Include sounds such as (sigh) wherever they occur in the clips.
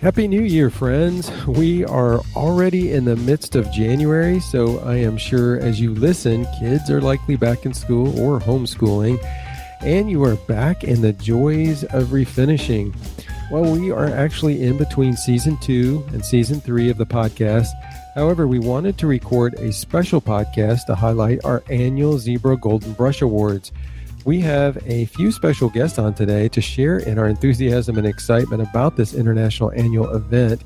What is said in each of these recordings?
Happy New Year, friends. We are already in the midst of January, so I am sure as you listen, kids are likely back in school or homeschooling, and you are back in the joys of refinishing. Well, we are actually in between season two and season three of the podcast. However, we wanted to record a special podcast to highlight our annual Zibra Golden Brush Awards. We have a few special guests on today to share in our enthusiasm and excitement about this international annual event.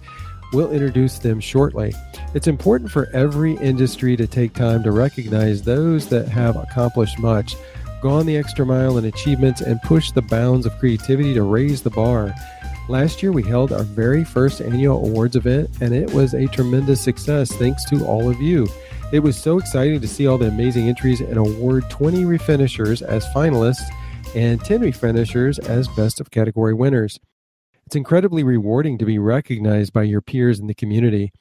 We'll introduce them shortly. It's important for every industry to take time to recognize those that have accomplished much, gone the extra mile in achievements, and pushed the bounds of creativity to raise the bar. Last year, we held our very first annual awards event, and it was a tremendous success thanks to all of you. It was so exciting to see all the amazing entries and award 20 refinishers as finalists and 10 refinishers as best of category winners. It's incredibly rewarding to be recognized by your peers in the community.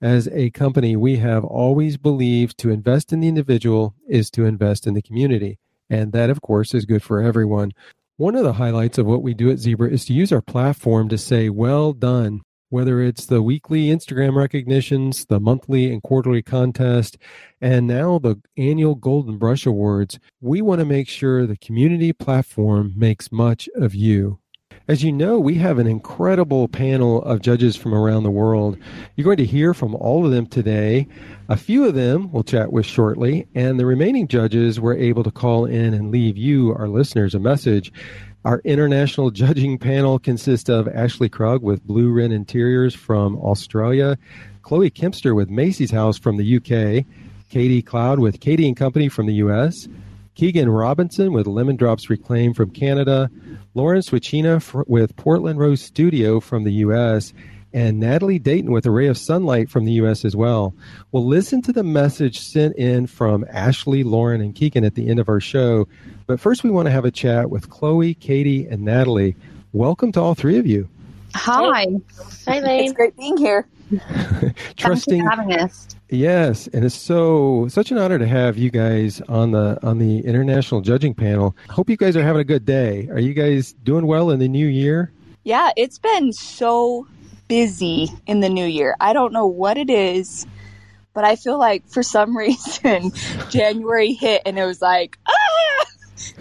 As a company, we have always believed to invest in the individual is to invest in the community. And that, of course, is good for everyone. One of the highlights of what we do at Zibra is to use our platform to say, well done whether it's the weekly Instagram recognitions, the monthly and quarterly contest, and now the annual Golden Brush Awards, we want to make sure the community platform makes much of you. As you know, we have an incredible panel of judges from around the world. You're going to hear from all of them today. A few of them we'll chat with shortly, and the remaining judges were able to call in and leave you, our listeners, a message. Our international judging panel consists of Ashley Krug with Blue Wren Interiors from Australia, Chloe Kempster with Macy's House from the UK, Katie Cloud with Katie and Company from the US, Keegan Robinson with Lemon Drops Reclaim from Canada, Lauren Switchina with Portland Rose Studio from the US, and Natalie Dayton with a ray of sunlight from the U.S. as well. We'll listen to the message sent in from Ashley, Lauren, and Keegan at the end of our show. But first, we want to have a chat with Chloe, Katie, and Natalie. Welcome to all three of you. Hi. Hi, Lane. It's great being here. (laughs) Trusting having us. Yes, and it's so such an honor to have you guys on the on the international judging panel. Hope you guys are having a good day. Are you guys doing well in the new year? Yeah, it's been so busy in the new year. I don't know what it is, but I feel like for some (laughs) reason January hit and it was like, ah!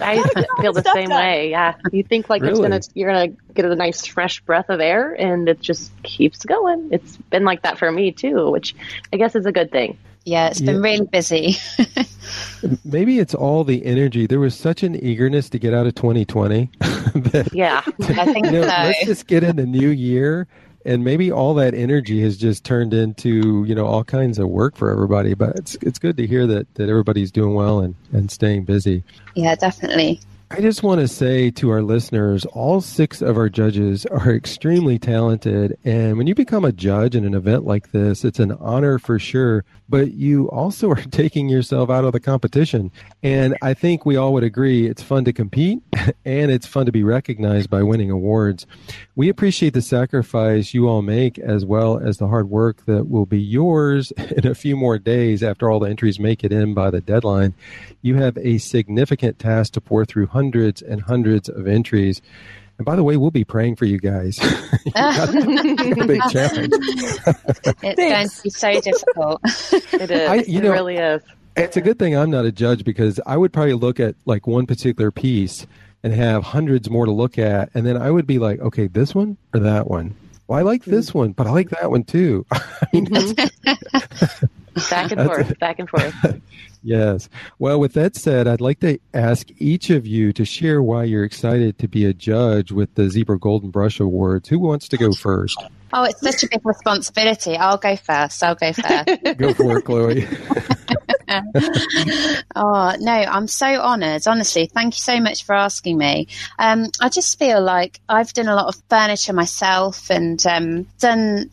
I feel the same done. way. Yeah, you think like really? it's gonna you're gonna get a nice fresh breath of air, and it just keeps going. It's been like that for me too, which I guess is a good thing. Yeah, it's been yeah. really busy. (laughs) Maybe it's all the energy. There was such an eagerness to get out of 2020. (laughs) that, yeah, I think you know, so. Let's just get in the new year and maybe all that energy has just turned into you know all kinds of work for everybody but it's it's good to hear that that everybody's doing well and and staying busy. Yeah definitely I just want to say to our listeners, all six of our judges are (laughs) extremely talented. And when you become a judge in an event like this, it's an honor for sure. But you also (laughs) are taking yourself out of the competition. And I think we all would agree it's fun to compete (laughs) and it's fun to be recognized by winning awards. We appreciate the sacrifice you all make as well as the hard work that will be yours in a few more days after all the entries make it in by the deadline. You have a significant task to pour through hundreds and hundreds of entries. And by the way, we'll be praying for you guys. (laughs) you a big (laughs) challenge. it's going to be so difficult. (laughs) It is. I, you it know, really is. It's a good thing I'm not a judge because I would probably look at like one particular piece and have hundreds more to look at, and then I would be like, okay, this one or that one. Well, I like this hmm. one, but I like that one too. (laughs) I mean, mm-hmm. (laughs) back and forth, back and forth. Yes. Well, with that said, I'd like to ask each of you to share why you're excited to be a judge with the Zibra Golden Brush Awards. Who wants to go first? Oh, it's such a big responsibility. I'll go first. I'll go (laughs) first. go for it, Chloe. (laughs) oh no, I'm so honoured. Honestly, thank you so much for asking me. Um, I just feel like I've done a lot of furniture myself and um, done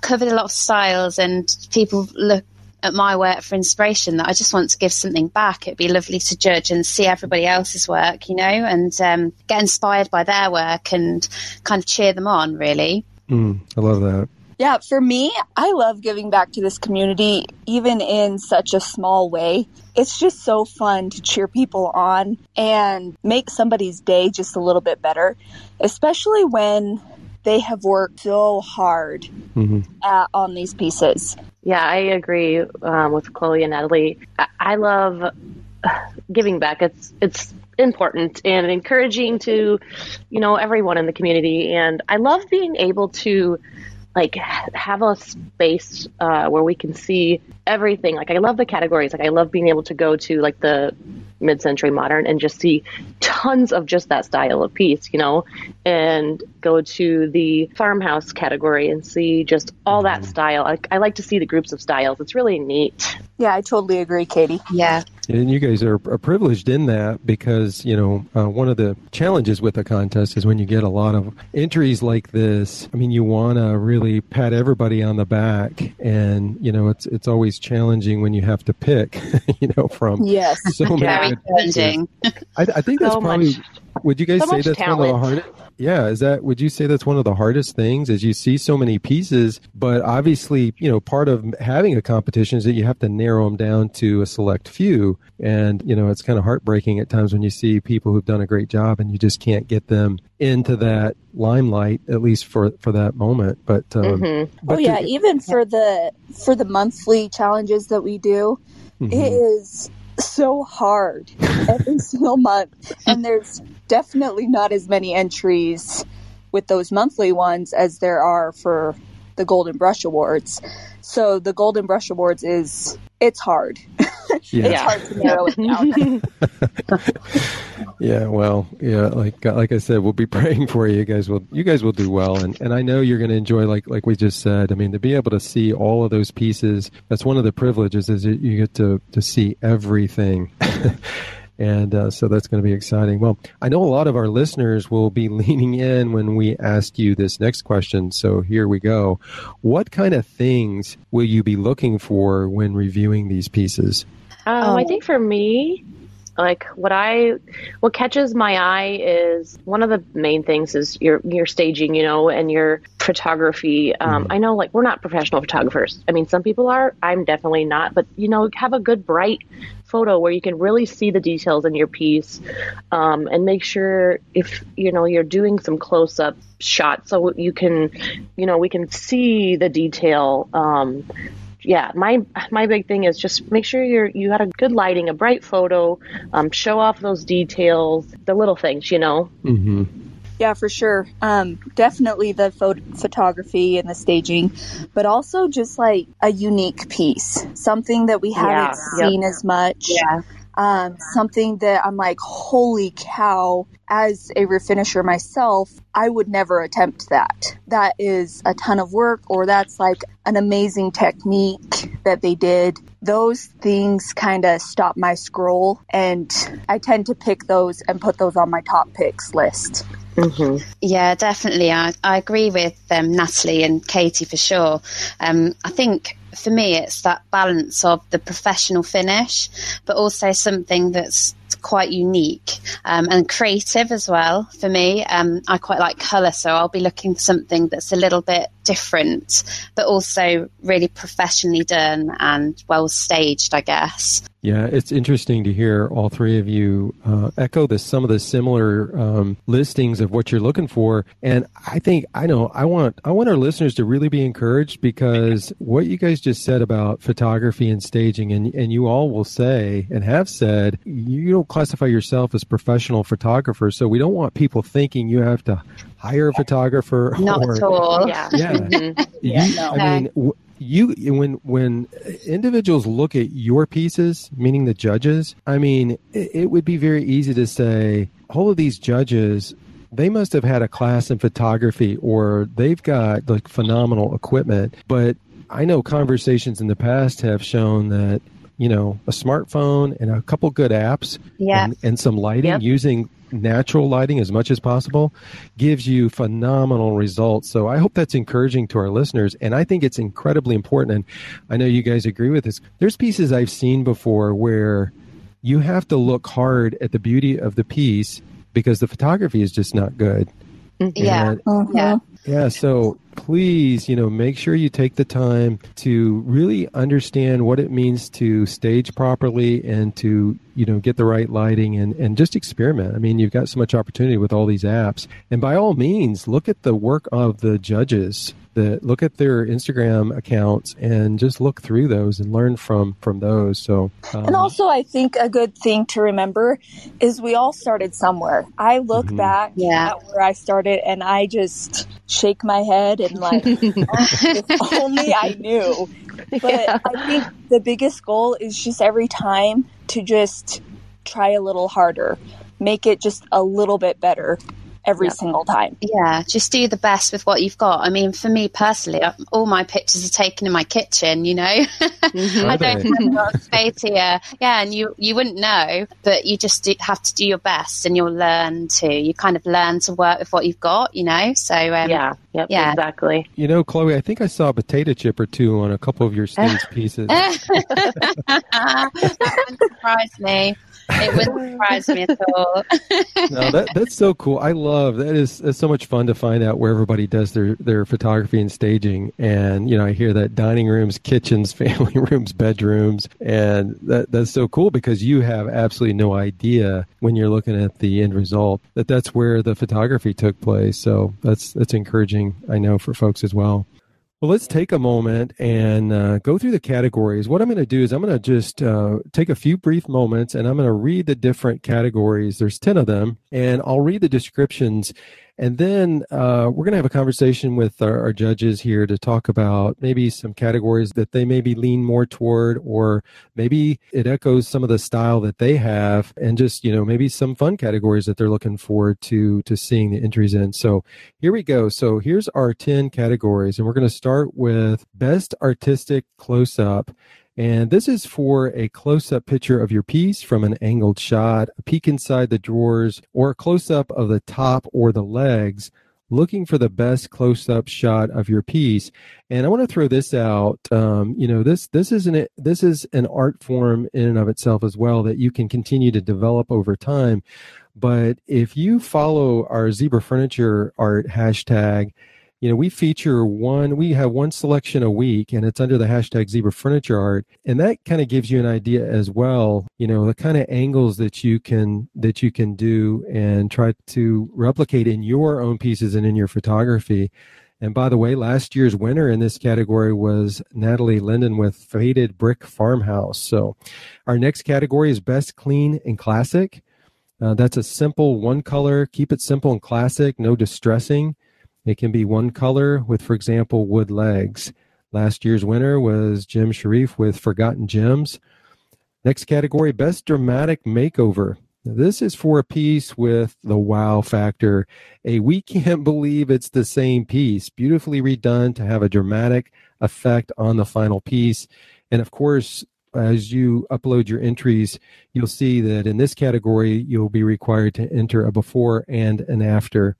covered a lot of styles, and people look at my work for inspiration that I just want to give something back. It'd be lovely to judge and see everybody else's work, you know, and um, get inspired by their work and kind of cheer them on, really. Mm, I love that. Yeah, for me, I love giving back to this community, even in such a small way. It's just so fun to cheer people on and make somebody's day just a little bit better, especially when they have worked so hard hmm at, on these pieces. Yeah, I agree um, with Chloe and Natalie. I, I love uh, giving back. It's it's important and encouraging to, you know, everyone in the community. And I love being able to like have a space uh, where we can see everything. Like I love the categories. Like I love being able to go to like the mid-century modern and just see tons of just that style of piece, you know, and go to the farmhouse category and see just all that style. I, I like to see the groups of styles. It's really neat. Yeah, I totally agree, Katie. Yeah. And you guys are are privileged in that because, you know, uh, one of the challenges with a contest is when you get a lot of entries like this. I mean, you want to really pat everybody on the back. And, you know, it's it's always challenging when you have to pick, (laughs) you know, from Yes. so many Very challenging. I, I think that's So probably. much- would you guys so say much that's one of the hardest? Yeah, is that? Would you say that's one of the hardest things? Is you see so many pieces, but obviously, you know, part of having a competition is that you have to narrow them down to a select few, and you know, it's kind of heartbreaking at times when you see people who've done a great job and you just can't get them into that limelight, at least for for that moment. But, um, Mhm. but oh yeah, to- even for the for the monthly challenges that we do, Mhm. it is so hard every (laughs) single month, and there's definitely not as many entries with those monthly ones as there are for the Golden Brush Awards. So the Golden Brush Awards is it's hard. (laughs) yeah. It's hard to narrow it down. (laughs) Yeah, well, yeah, like like I said, we'll be (laughs) praying for you. You guys will you guys will do well, and and I know you're going to enjoy like like we just said. I mean, to be able to see all of those pieces, that's one of the privileges is that you get to to see everything. (laughs) And uh, so that's going to be exciting. Well, I know a lot of our listeners will be (laughs) leaning in when we ask you this next question. So here we go. What kind of things will you be looking for when reviewing these pieces? Um, I Oh. think for me, like what I what catches my eye is one of the main things is your your staging, you know, and your photography. Um, I know like we're not professional photographers. I mean, some people are. I'm definitely not. But you know, have a good bright photo where you can really see the details in your piece, um, and make sure if you know you're doing some close up shots so you can, you know, we can see the detail. Um, yeah, my my big thing is just make sure you're you had a good lighting, a bright photo, um, show off those details, the little things, you know. Mm-hmm. Yeah, for sure. Um, definitely the pho- photography and the staging, but also just like a unique piece, something that we haven't Yeah, yep. seen as much. Yeah. Um, something that I'm like, holy cow! As a refinisher myself, I would never attempt that. That is a ton of work, or that's like an amazing technique that they did. Those things kind of stop my scroll, and I tend to pick those and put those on my top picks list. Mm-hmm. Yeah, definitely. I, I agree with um, Natalie and Katie for sure. Um, I think for me, it's that balance of the professional finish, but also something that's quite unique um, and creative as well. For me, um, I quite like colour, so I'll be looking for something that's a little bit different, but also really professionally done and well staged, I guess. Yeah, it's interesting to hear all three of you uh, echo this some of the similar um, listings of what you're looking for, and I think I know I want I want our listeners to really be encouraged because what you guys just said about photography and staging, and and you all will say and have said you don't classify yourself as professional photographers, so we don't want people thinking you have to hire a photographer (laughs) Not or at all. (laughs) Yeah. yeah. Mhm. Yeah, You- no. I mean, you when when individuals look at your pieces, meaning the judges, I mean, it, it would be very easy to say all of these judges. They must have had a class in photography, or they've got like phenomenal equipment. But I know conversations in the past have shown that you know a smartphone and a couple good apps Yeah. and, and some lighting Yep. using natural lighting as much as possible gives you phenomenal results. So I hope that's encouraging to our listeners. And I think it's incredibly important. And I know you guys agree with this. There's pieces I've seen before where you have to look hard at the beauty of the piece because the photography is just not good. Yeah. And, Mhm. Yeah. Yeah, so please, you know, make sure you take the time to really understand what it means to stage properly and to, you know, get the right lighting and, and just experiment. I mean, you've got so much opportunity with all these apps. And by all means, look at the work of the judges that look at their Instagram accounts and just look through those and learn from from those. So, um, and also, I think a good thing to remember is we all started somewhere. I look mm-hmm. back yeah. at where I started, and I just shake my head and like, (laughs) if only I knew. But yeah. I think the biggest goal is just every time to just try a little harder, make it just a little bit better every yeah. single time. Yeah, just do the best with what you've got. I mean, for me personally, uh, all my pictures are taken in my kitchen. You know, mm-hmm. (laughs) I don't have a lot of space here. Yeah, and you you wouldn't know, but you just do, have to do your best, and you'll learn to. You kind of learn to work with what you've got. You know, so um, yeah, yep, yeah, exactly. You know, Chloe, I think I saw a potato chip or two on a couple of your stage (laughs) pieces. that wouldn't surprise me. It wouldn't surprise me at all. no, that, that's so cool. I love that is that's so much fun to find out where everybody does their their photography and staging. And you know, I hear that dining rooms, kitchens, (laughs) family rooms, bedrooms, and that that's so cool because you have absolutely no idea when you're looking at the end result that that's where the photography took place. So that's that's encouraging. I know for folks as well. Well, let's take a moment and uh, go through the categories. What I'm going to do is I'm going to just uh, take a few brief moments and I'm going to read the different categories. There's 10 of them, and I'll read the descriptions and then uh, we're going to have a conversation with our, our, judges here to talk about maybe some categories that they maybe lean more toward, or maybe it echoes some of the style that they have, and just you know maybe some fun categories that they're looking forward to to seeing the entries in. So here we go. So here's our ten categories, and we're going to start with best artistic close up. And this is for a close up picture of your piece from an angled shot, a peek inside the drawers, or a close up of the top or the legs, looking for the best close up shot of your piece. And I want to throw this out. Um, you know, this this is an this is an art form in and of itself as well that you can continue to develop over time. But if you follow our Zibra furniture art hashtag, you know, we feature one, we have one selection a week and it's under the hashtag Zibra furniture art. And that kind of gives you an idea as well, you know, the kind of angles that you can, that you can do and try to replicate in your own pieces and in your photography. And by the way, last year's winner in this category was Natalie Linden with Faded Brick Farmhouse. So our next category is Best Clean and Classic. Uh, that's a simple one color, keep it simple and classic, no distressing. It can be one color with, for example, wood legs. Last year's winner was Jim Sharif with Forgotten Gems. Next category, Best Dramatic Makeover. Now, this is for a piece with the wow factor. A we can't (laughs) believe it's the same piece, beautifully redone to have a dramatic effect on the final piece. And of course, as you upload your entries, you'll see that in this category, you'll be required to enter a before and an after.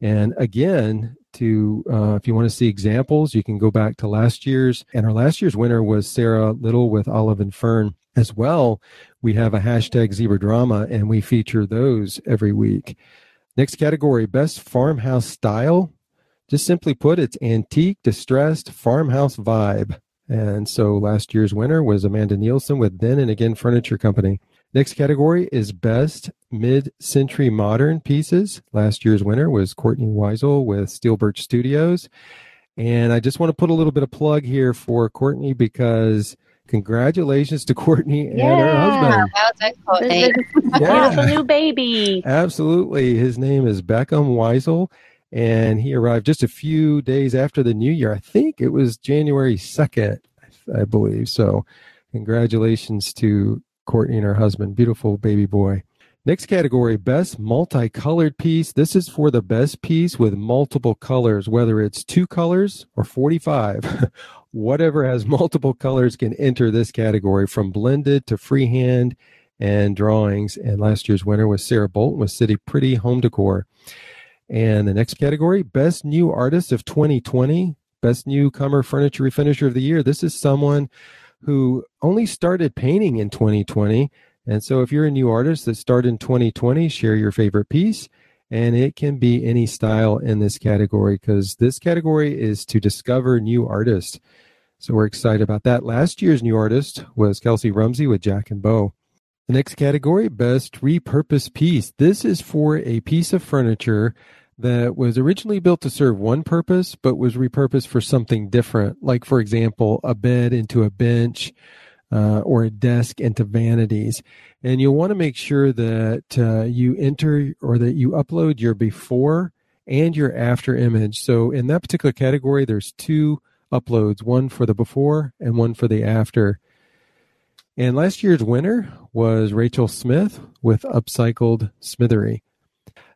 And again, to uh, if you want to see examples, you can go back to last year's. And our last year's winner was Sarah Little with Olive and Fern as well. We have a hashtag Zibra Drama, and we feature those every week. Next category: best farmhouse style. Just simply put, it's antique, distressed farmhouse vibe. And so last year's winner was Amanda Nielsen with Then and Again Furniture Company. Next category is Best Mid Century Modern Pieces. Last year's winner was Courtney Weisel with Steel Birch Studios. And I just want to put a little bit of plug here for Courtney because congratulations to (laughs) Courtney and her husband. Well done, Courtney. yeah. Beautiful new baby. Absolutely. His name is Beckham Weisel. And he arrived just a few days after the new year. I think it was January 2nd, I believe. So, congratulations to Courtney and her husband. Beautiful baby boy. Next category, best multicolored piece. This is for the best piece with multiple colors, whether it's two colors or 45. (laughs) Whatever has multiple colors can enter this category from blended to freehand and drawings. And last year's winner was Sarah Bolton with City Pretty Home Decor. And the next category, best new artist of 2020, best newcomer furniture refinisher of the year. This is someone who only started painting in 2020. And so if you're a new artist that started in 2020, share your favorite piece. and it can be any style in this category because this category is to discover new artists. So we're excited about that. Last year's new artist was Kelsey Rumsey with Jack and Bo. The next category, best repurposed piece. This is for a piece of furniture that was originally built to serve one purpose, but was repurposed for something different. Like, for example, a bed into a bench, uh, or a desk into vanities. And you'll want to make sure that uh, you enter or that you upload your before and your after image. So in that particular category, there's two uploads, one for the before and one for the after. And last year's winner was Rachel Smith with Upcycled Smithery.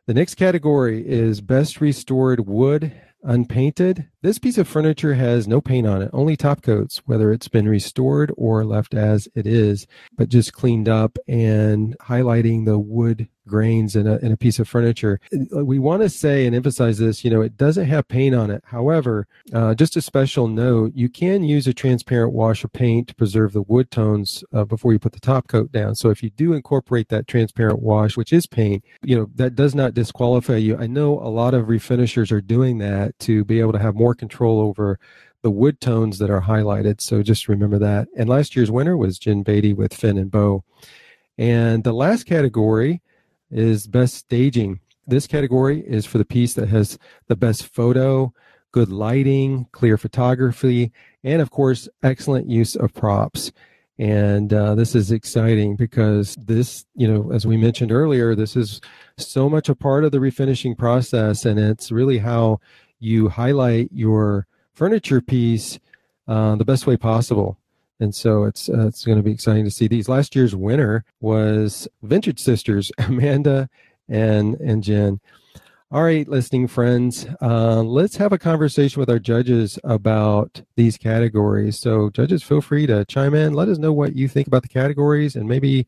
The next category is Best Restored Wood unpainted. This piece of furniture has no paint on it, only top coats, whether it's been restored or left as it is, but just cleaned up and highlighting the wood grains in a, in a piece of furniture. We want to say and emphasize this, you know, it doesn't have paint on it. However, uh, just a special note, you can use a transparent wash of paint to preserve the wood tones uh, before you put the top coat down. So if you do incorporate that transparent wash, which is paint, you know, that does not disqualify you. I know a lot of refinishers are doing that to be able to have more control over the wood tones that are highlighted. So just remember that. And last year's winner was Jen Beatty with Finn and Bow. And the last category is best staging. This category is for the piece that has the best photo, good lighting, clear photography, and of course, excellent use of props. And uh, this is exciting because this, you know, as we mentioned earlier, this is so much a part of the refinishing process, and it's really how you highlight your furniture piece uh, the best way possible. And so it's uh, it's going to be exciting to see these. Last year's winner was Vintage Sisters, (laughs) Amanda and and Jen. All right, listening friends, uh, let's have a conversation with our judges about these categories. So, judges, feel free to chime in. Let us know what you think about the categories, and maybe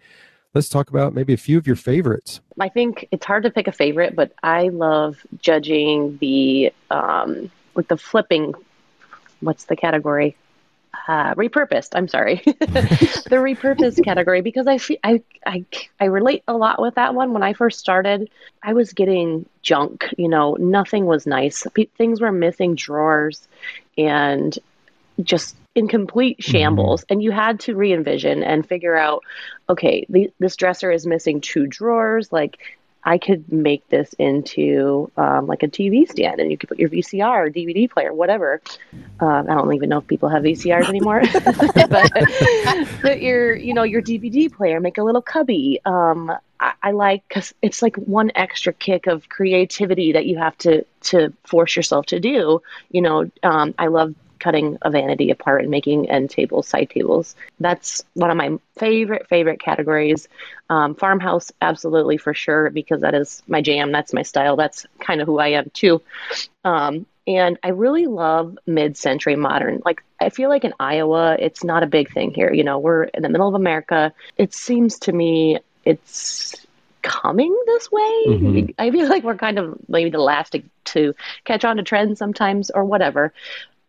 let's talk about maybe a few of your favorites. I think it's hard to pick a favorite, but I love judging the um, with the flipping. What's the category? Uh, repurposed. I'm sorry, (laughs) (laughs) the repurposed category because I, feel, I I I relate a lot with that one. When I first started, I was getting junk. You know, nothing was nice. P- things were missing drawers, and just in complete mm-hmm. shambles. Mm-hmm. And you had to re envision and figure out, okay, the, this dresser is missing two drawers. Like I could make this into um, like a TV stand, and you could put your VCR or DVD player, whatever. Um, I don't even know if people have VCRs anymore, (laughs) but, your you know your DVD player, make a little cubby. Um, I, I like because it's like one extra kick of creativity that you have to to force yourself to do. You know, um, I love cutting a vanity apart and making end tables, side tables. That's one of my favorite, favorite categories. Um, farmhouse, absolutely for sure, because that is my jam. That's my style. That's kind of who I am too. Um, and I really love mid century modern. Like, I feel like in Iowa, it's not a big thing here. You know, we're in the middle of America. It seems to me it's coming this way. Mm-hmm. I feel like we're kind of maybe the last to, to catch on to trends sometimes or whatever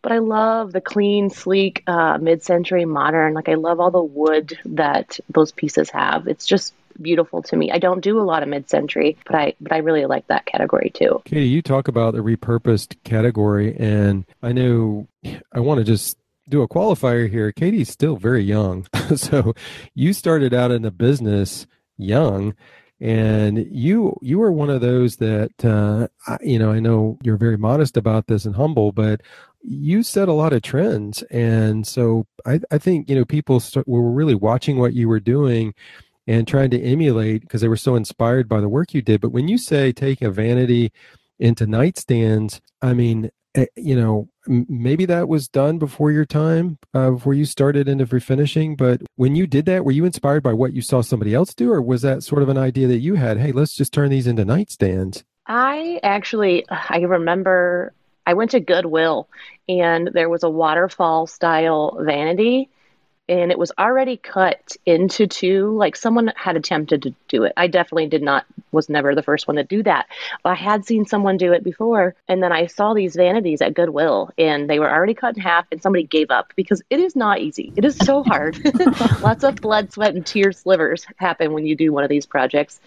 but I love the clean, sleek, uh, mid-century modern. Like I love all the wood that those pieces have. It's just beautiful to me. I don't do a lot of mid-century, but I but I really like that category too. Katie, you talk about the repurposed category, and I know I want to just do a qualifier here. Katie's still very young, (laughs) so you started out in the business young and you you were one of those that uh, you know i know you're very modest about this and humble but you set a lot of trends. And so i, I think you know people were really watching what you were doing and trying to emulate because they were so inspired by the work you did. But when you say taking a vanity into nightstands i mean eh, you know maybe that was done before your time uh, before you started into refinishing but when you did that were you inspired by what you saw somebody else do or was that sort of an idea that you had hey let's just turn these into nightstands I actually I remember I went to Goodwill and there was a waterfall style vanity and it was already cut into two like someone had attempted to do it i definitely did not was never the first one to do that but i had seen someone do it before and then i saw these vanities at goodwill and they were already cut in half and somebody gave up because it is not easy it is so hard (laughs) lots of blood sweat and tear slivers happen when you do one of these projects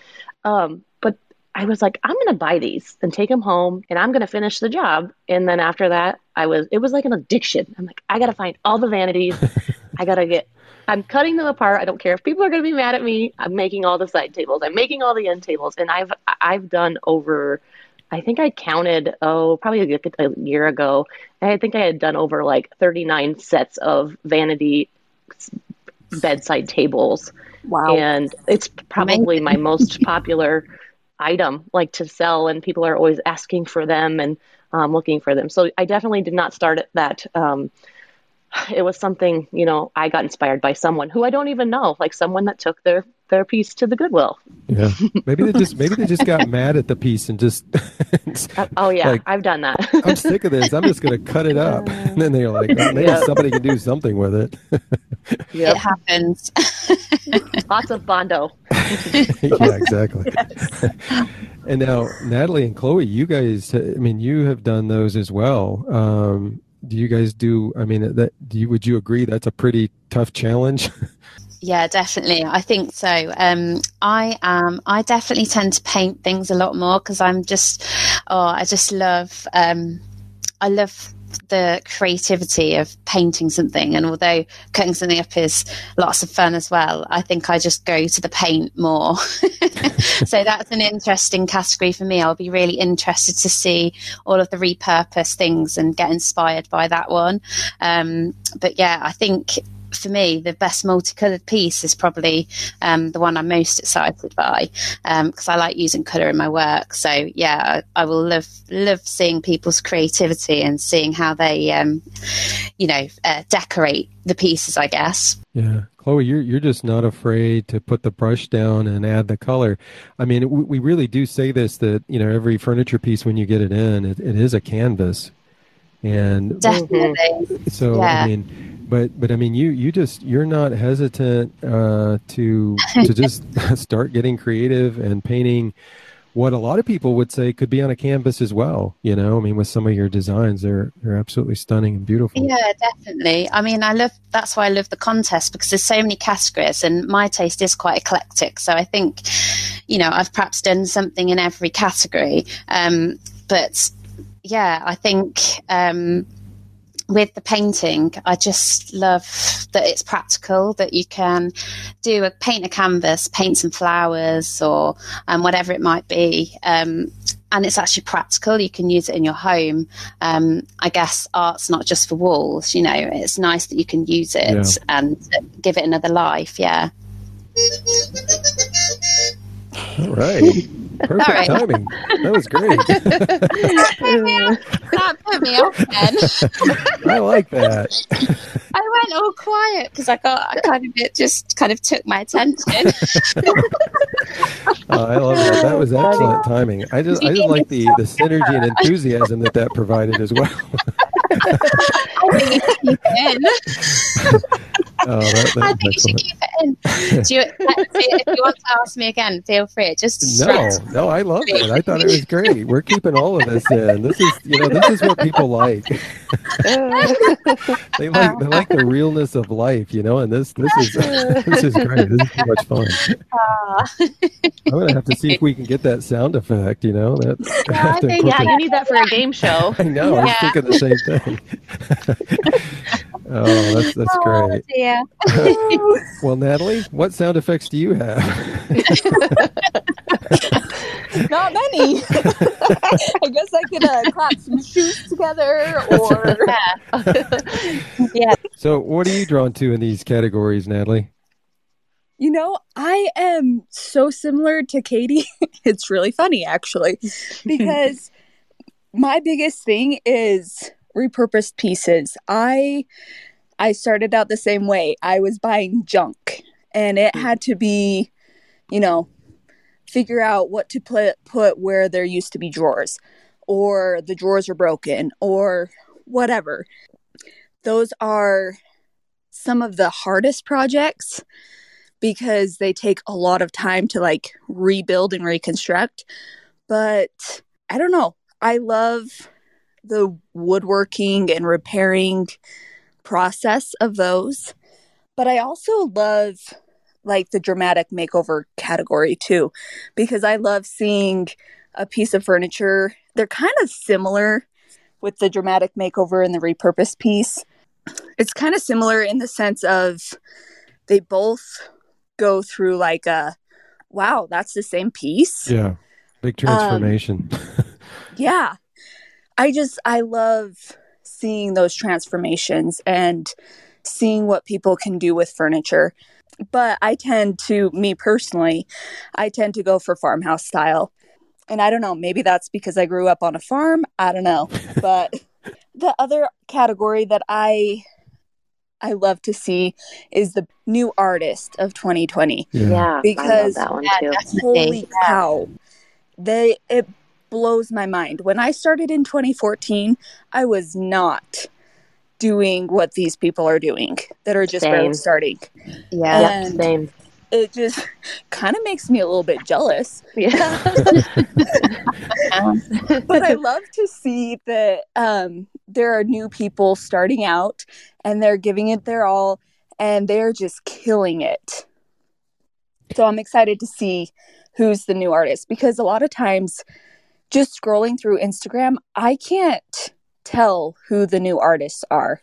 um, but I was like, I'm going to buy these and take them home and I'm going to finish the job. And then after that, I was, it was like an addiction. I'm like, I got to find all the vanities. (laughs) I got to get, I'm cutting them apart. I don't care if people are going to be mad at me. I'm making all the side tables. I'm making all the end tables. And I've, I've done over, I think I counted, oh, probably a, a year ago. I think I had done over like 39 sets of vanity bedside tables. Wow. And it's probably my most (laughs) popular item like to sell and people are always asking for them and um, looking for them. So I definitely did not start at that. Um, (sighs) it was something, you know, I got inspired by someone who I don't even know, like someone that took their their piece to the Goodwill. Yeah, (laughs) maybe they just maybe they just got mad at the piece and just. (laughs) uh, oh yeah, like, I've done that. (laughs) I'm sick of this. I'm just going to cut it up, and then they're like, oh, maybe yep. somebody can do something with it. yep. It happens. Lots of bondo. yeah, exactly. and now, Natalie and Chloe, you guys, I mean, you have done those as well. Um, do you guys do? I mean, that do you would you agree that's a pretty tough challenge? (laughs) Yeah, definitely. I think so. Um, I um, I definitely tend to paint things a lot more because I'm just, oh, I just love, um, I love the creativity of painting something. And although cutting something up is lots of fun as well, I think I just go to the paint more. (laughs) so that's an interesting category for me. I'll be really interested to see all of the repurposed things and get inspired by that one. Um, but yeah, I think for me, the best multicolored piece is probably um, the one I'm most excited by because um, I like using color in my work. So yeah, I, I, will love love seeing people's creativity and seeing how they, um, you know, uh, decorate the pieces. I guess. Yeah, Chloe, you're you're just not afraid to put the brush down and add the color. I mean, we, we really do say this that you know every furniture piece when you get it in, it, it is a canvas, and definitely. So yeah. I mean but but I mean, you you just you're not hesitant uh, to to just (laughs) (laughs) start getting creative and painting what a lot of people would say could be on a canvas as well. You know, I mean, with some of your designs, they're they're absolutely stunning and beautiful. Yeah, definitely. I mean, I love that's why I love the contest because there's so many categories, and my taste is quite eclectic. So I think, you know, I've perhaps done something in every category, um, but yeah, I think. Um, with the painting, I just love that it's practical, that you can do a paint a canvas, paint some flowers or um, whatever it might be. Um, and it's actually practical. You can use it in your home. Um, I guess art's not just for walls, you know, it's nice that you can use it yeah. and give it another life. Yeah. All right. Perfect right. timing. That was great. (laughs) that put me off then. I like that. (laughs) I went all quiet because I got I kind of it just kind of took my attention. oh, I love that. That was (laughs) excellent timing. I just I just like the the synergy and enthusiasm that that provided as well. I think you in. Oh, that, I think you should keep it in. (laughs) Do uh, you, if you want to ask me again, feel free. Just no, no, I love it. I thought it was (laughs) great. We're keeping all of this in. This is, you know, this is what people like. (laughs) they like they like the realness of life, you know. And this this is this is great. This is too much fun. Ah. I'm gonna have to see if we can get that sound effect. You know, that. Yeah, I think, yeah you need that for a game show. I know. Yeah. I was thinking the same thing. Oh, that's that's oh, great. Yeah. Well, Natalie, what sound effects do you have? (laughs) Not many. (laughs) I guess I could uh, clap some shoes together, or yeah. (laughs) yeah. So, what are you drawn to in these categories, Natalie? You know, I am so similar to Katie. it's really funny, actually, because my biggest thing is repurposed pieces. I I started out the same way. I was buying junk and it hmm. had to be, you know, figure out what to put put where there used to be drawers or the drawers are broken or whatever. Those are some of the hardest projects because they take a lot of time to like rebuild and reconstruct. But I don't know. I love the woodworking and repairing process of those. But I also love like the dramatic makeover category too, because I love seeing a piece of furniture. They're kind of similar with the dramatic makeover and the repurposed piece. It's kind of similar in the sense of they both go through like a wow, that's the same piece. Yeah. Big transformation. Um, (laughs) yeah. I just I love seeing those transformations and seeing what people can do with furniture. But I tend to, me personally, I tend to go for farmhouse style. And I don't know, maybe that's because I grew up on a farm. I don't know. (laughs) But the other category that I I love to see is the new artist of 2020. Yeah, yeah because that one too. holy cow, they it blows my mind. When I started in 2014, I was not doing what these people are doing that are just starting. Yeah, and same. It just (laughs) kind of makes me a little bit jealous. Yeah. (laughs) but I love to see that um, there are new people starting out and they're giving it their all and they're just killing it. So I'm excited to see who's the new artist because a lot of times just scrolling through Instagram, I can't tell who the new artists are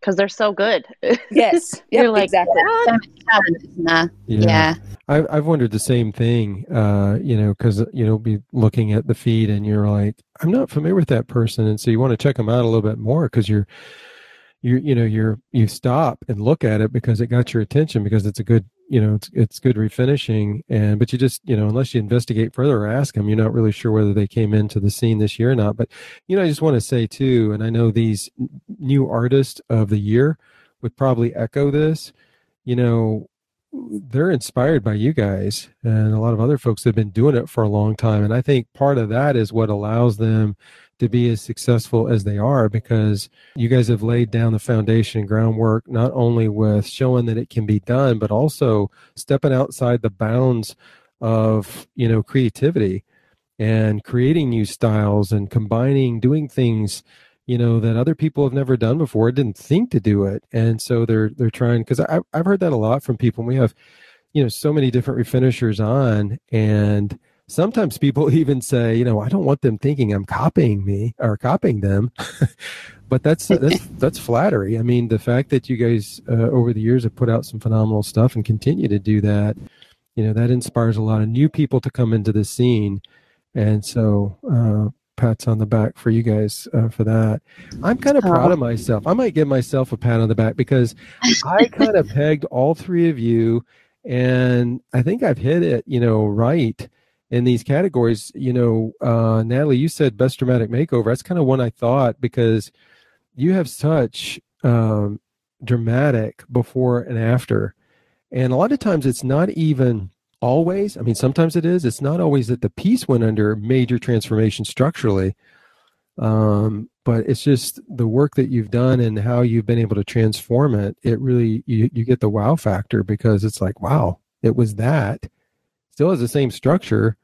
because they're so good. (laughs) Yes, yep, you're like exactly. Yeah. yeah. I've I've wondered the same thing. Uh, you know, because you know, be looking at the feed and you're like, I'm not familiar with that person, and so you want to check them out a little bit more because you're you you know you're you stop and look at it because it got your attention because it's a good you know it's it's good refinishing and but you just you know unless you investigate further or ask them you're not really sure whether they came into the scene this year or not but you know i just want to say too and i know these new artists of the year would probably echo this you know they're inspired by you guys and a lot of other folks that have been doing it for a long time and i think part of that is what allows them to be as successful as they are because you guys have laid down the foundation and groundwork not only with showing that it can be done but also stepping outside the bounds of you know creativity and creating new styles and combining doing things you know that other people have never done before didn't think to do it. And so they're they're trying because i've heard that a lot from people. We have you know so many different refinishers on and sometimes people (laughs) even say, you know, I don't want them thinking I'm copying me or copying them. (laughs) but that's that's (laughs) that's flattery. I mean, the fact that you guys uh, over the years have put out some phenomenal stuff and continue to do that, you know, that inspires a lot of new people to come into the scene. And so, uh, pats on the back for you guys uh, for that. I'm kind of proud of myself. I might give myself a pat on the back because I kind of pegged all three of you, and I think I've hit it, you know, right in these categories, you know, uh, Natalie, you said best dramatic makeover. That's kind of one I thought because you have such um, dramatic before and after. And a lot of times it's not even always, I mean, sometimes it is, it's not always that the piece went under major transformation structurally. Um, but it's just the work that you've done and how you've been able to transform it. It really, you, you get the wow factor because it's like, wow, it was that. Still has the same structure,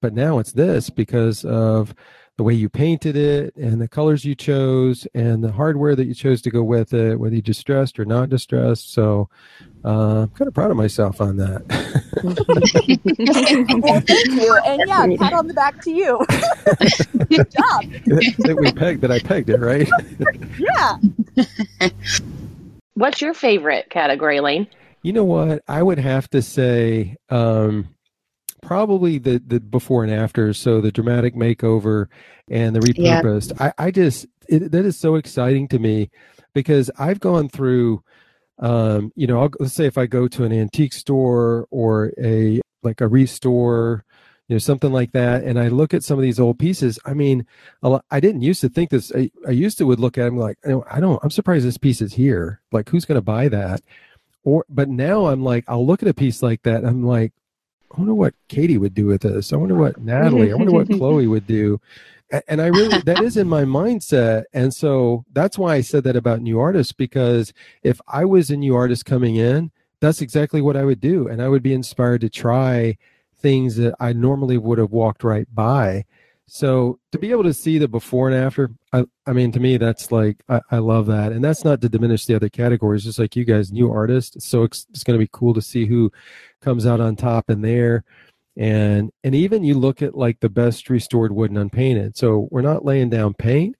but now it's this because of the way you painted it and the colors you chose and the hardware that you chose to go with it, whether you distressed or not distressed. So uh, I'm kind of proud of myself on that. well, thank you. And yeah, pat on the back to you. (laughs) Good job. that we pegged that I pegged it, right? (laughs) yeah. What's your favorite category, Lane? You know what? I would have to say um, probably the the before and after. So the dramatic makeover and the repurposed. Yeah. I, I just it, that is so exciting to me because I've gone through. Um, you know, I'll, let's say if I go to an antique store or a like a restore, you know, something like that, and I look at some of these old pieces. I mean, I didn't used to think this. I, I used to would look at them like, I don't. I'm surprised this piece is here. Like, who's going to buy that? Or, but now I'm like, I'll look at a piece like that. I'm like, I wonder what Katie would do with this. I wonder what Natalie, I wonder what (laughs) Chloe would do. And I really, that is in my mindset. And so that's why I said that about new artists, because if I was a new artist coming in, that's exactly what I would do. And I would be inspired to try things that I normally would have walked right by. So to be able to see the before and after, I, I mean, to me, that's like, I, I love that. And that's not to diminish the other categories, just like you guys, new artists. So it's, it's going to be cool to see who comes out on top in there. And, and even you look at like the best restored wood and unpainted. So we're not laying down paint,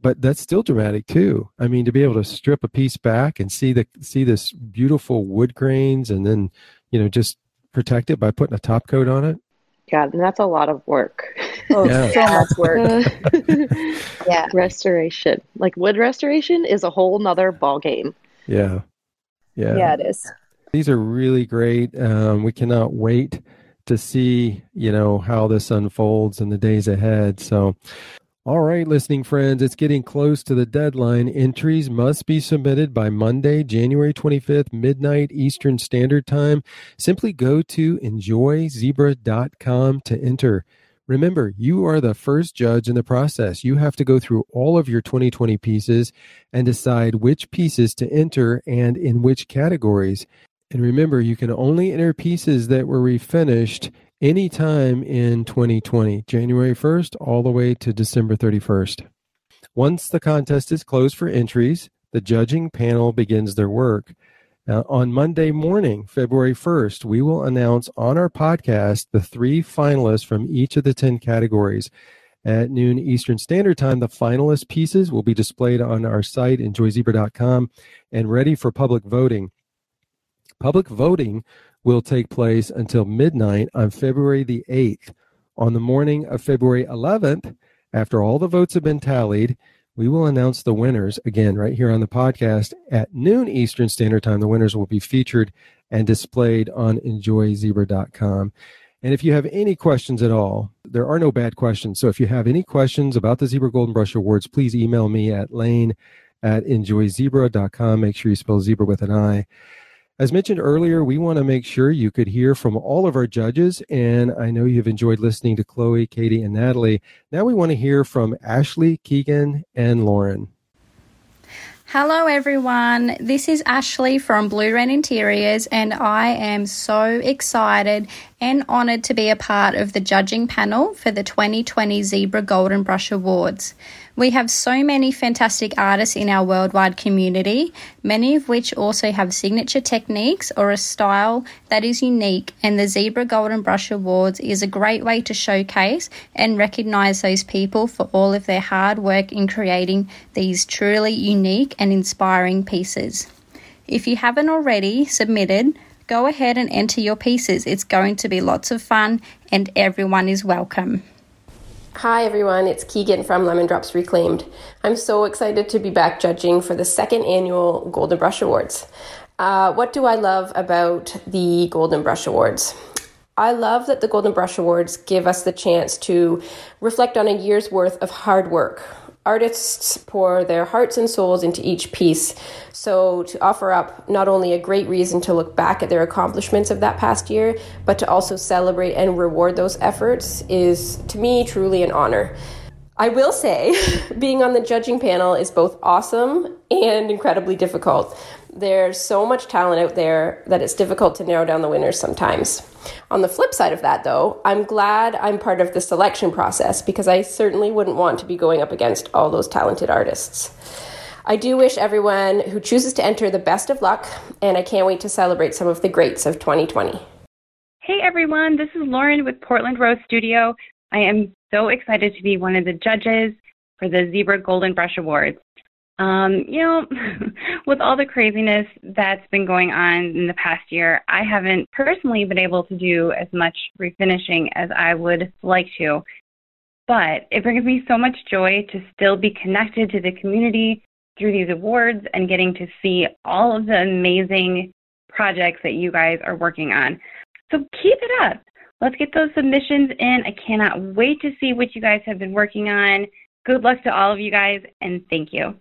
but that's still dramatic too. I mean, to be able to strip a piece back and see the, see this beautiful wood grains and then, you know, just protect it by putting a top coat on it. Yeah. and that's a lot of work. Oh, Yeah. so much work. (laughs) Yeah. restoration, like wood restoration, is a whole nother ball game. Yeah. Yeah. yeah, it is. These are really great. Um, we cannot wait to see, you know, how this unfolds in the days ahead. So, all right, listening friends, it's getting close to the deadline. Entries must be submitted by Monday, January 25th, midnight Eastern Standard Time. Simply go to enjoyzibra.com to enter. Remember, you are the first judge in the process. You have to go through all of your 2020 pieces and decide which pieces to enter and in which categories. And remember, you can only enter pieces that were refinished anytime in 2020, January 1st all the way to December 31st. Once the contest is closed for entries, the judging panel begins their work. Now, on Monday morning, February 1st, we will announce on our podcast the three finalists from each of the 10 categories. At noon Eastern Standard Time, the finalist pieces will be displayed on our site, enjoyzibra.com, and ready for public voting. Public voting will take place until midnight on February the 8th. On the morning of February 11th, after all the votes have been tallied, we will announce the winners again right here on the podcast at noon Eastern Standard Time. The winners will be featured and displayed on enjoyzibra.com. And if you have any questions at all, there are no bad questions. So if you have any questions about the Zibra Golden Brush Awards, please email me at lane at enjoyzibra.com. Make sure you spell zebra with an I. As mentioned earlier, we want to make sure you could hear from all of our judges, and I know you've enjoyed listening to Chloe, Katie, and Natalie. Now we want to hear from Ashley, Keegan, and Lauren. Hello, everyone. This is Ashley from Blue Ren Interiors, and I am so excited and honoured to be a part of the judging panel for the 2020 Zibra Golden Brush Awards. We have so many fantastic artists in our worldwide community, many of which also have signature techniques or a style that is unique, and the Zibra Golden Brush Awards is a great way to showcase and recognise those people for all of their hard work in creating these truly unique and inspiring pieces. If you haven't already submitted, go ahead and enter your pieces. It's going to be lots of fun and everyone is welcome. Hi everyone, it's Keegan from Lemon Drops Reclaimed. I'm so excited to be back judging for the second annual Golden Brush Awards. Uh, what do I love about the Golden Brush Awards? I love that the Golden Brush Awards give us the chance to reflect on a year's worth of hard work. Artists pour their hearts and souls into each piece, so to offer up not only a great reason to look back at their accomplishments of that past year, but to also celebrate and reward those efforts is, to me, truly an honor. I will say, (laughs) being on the judging panel is both awesome and incredibly difficult. There's so much talent out there that it's difficult to narrow down the winners sometimes. On the flip side of that, though, I'm glad I'm part of the selection process because I certainly wouldn't want to be going up against all those talented artists. I do wish everyone who chooses to enter the best of luck, and I can't wait to celebrate some of the greats of 2020. Hey everyone, this is Lauren with Portland Rose Studio. I am so excited to be one of the judges for the Zibra Golden Brush Awards. Um, you know, (laughs) with all the craziness that's been going on in the past year, I haven't personally been able to do as much refinishing as I would like to. But it brings me so much joy to still be connected to the community through these awards and getting to see all of the amazing projects that you guys are working on. So keep it up. Let's get those submissions in. I cannot wait to see what you guys have been working on. Good luck to all of you guys, and thank you.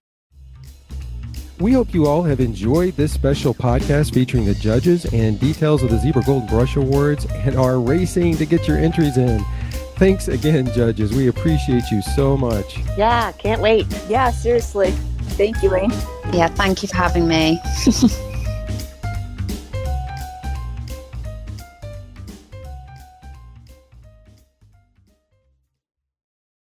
We hope you all have enjoyed this special podcast featuring the judges and details of the Zibra Golden Brush Awards and are racing to get your entries in. Thanks again, judges. We appreciate you so much. Yeah, can't wait. Yeah, seriously. Thank you, Lane. Yeah, thank you for having me. (laughs)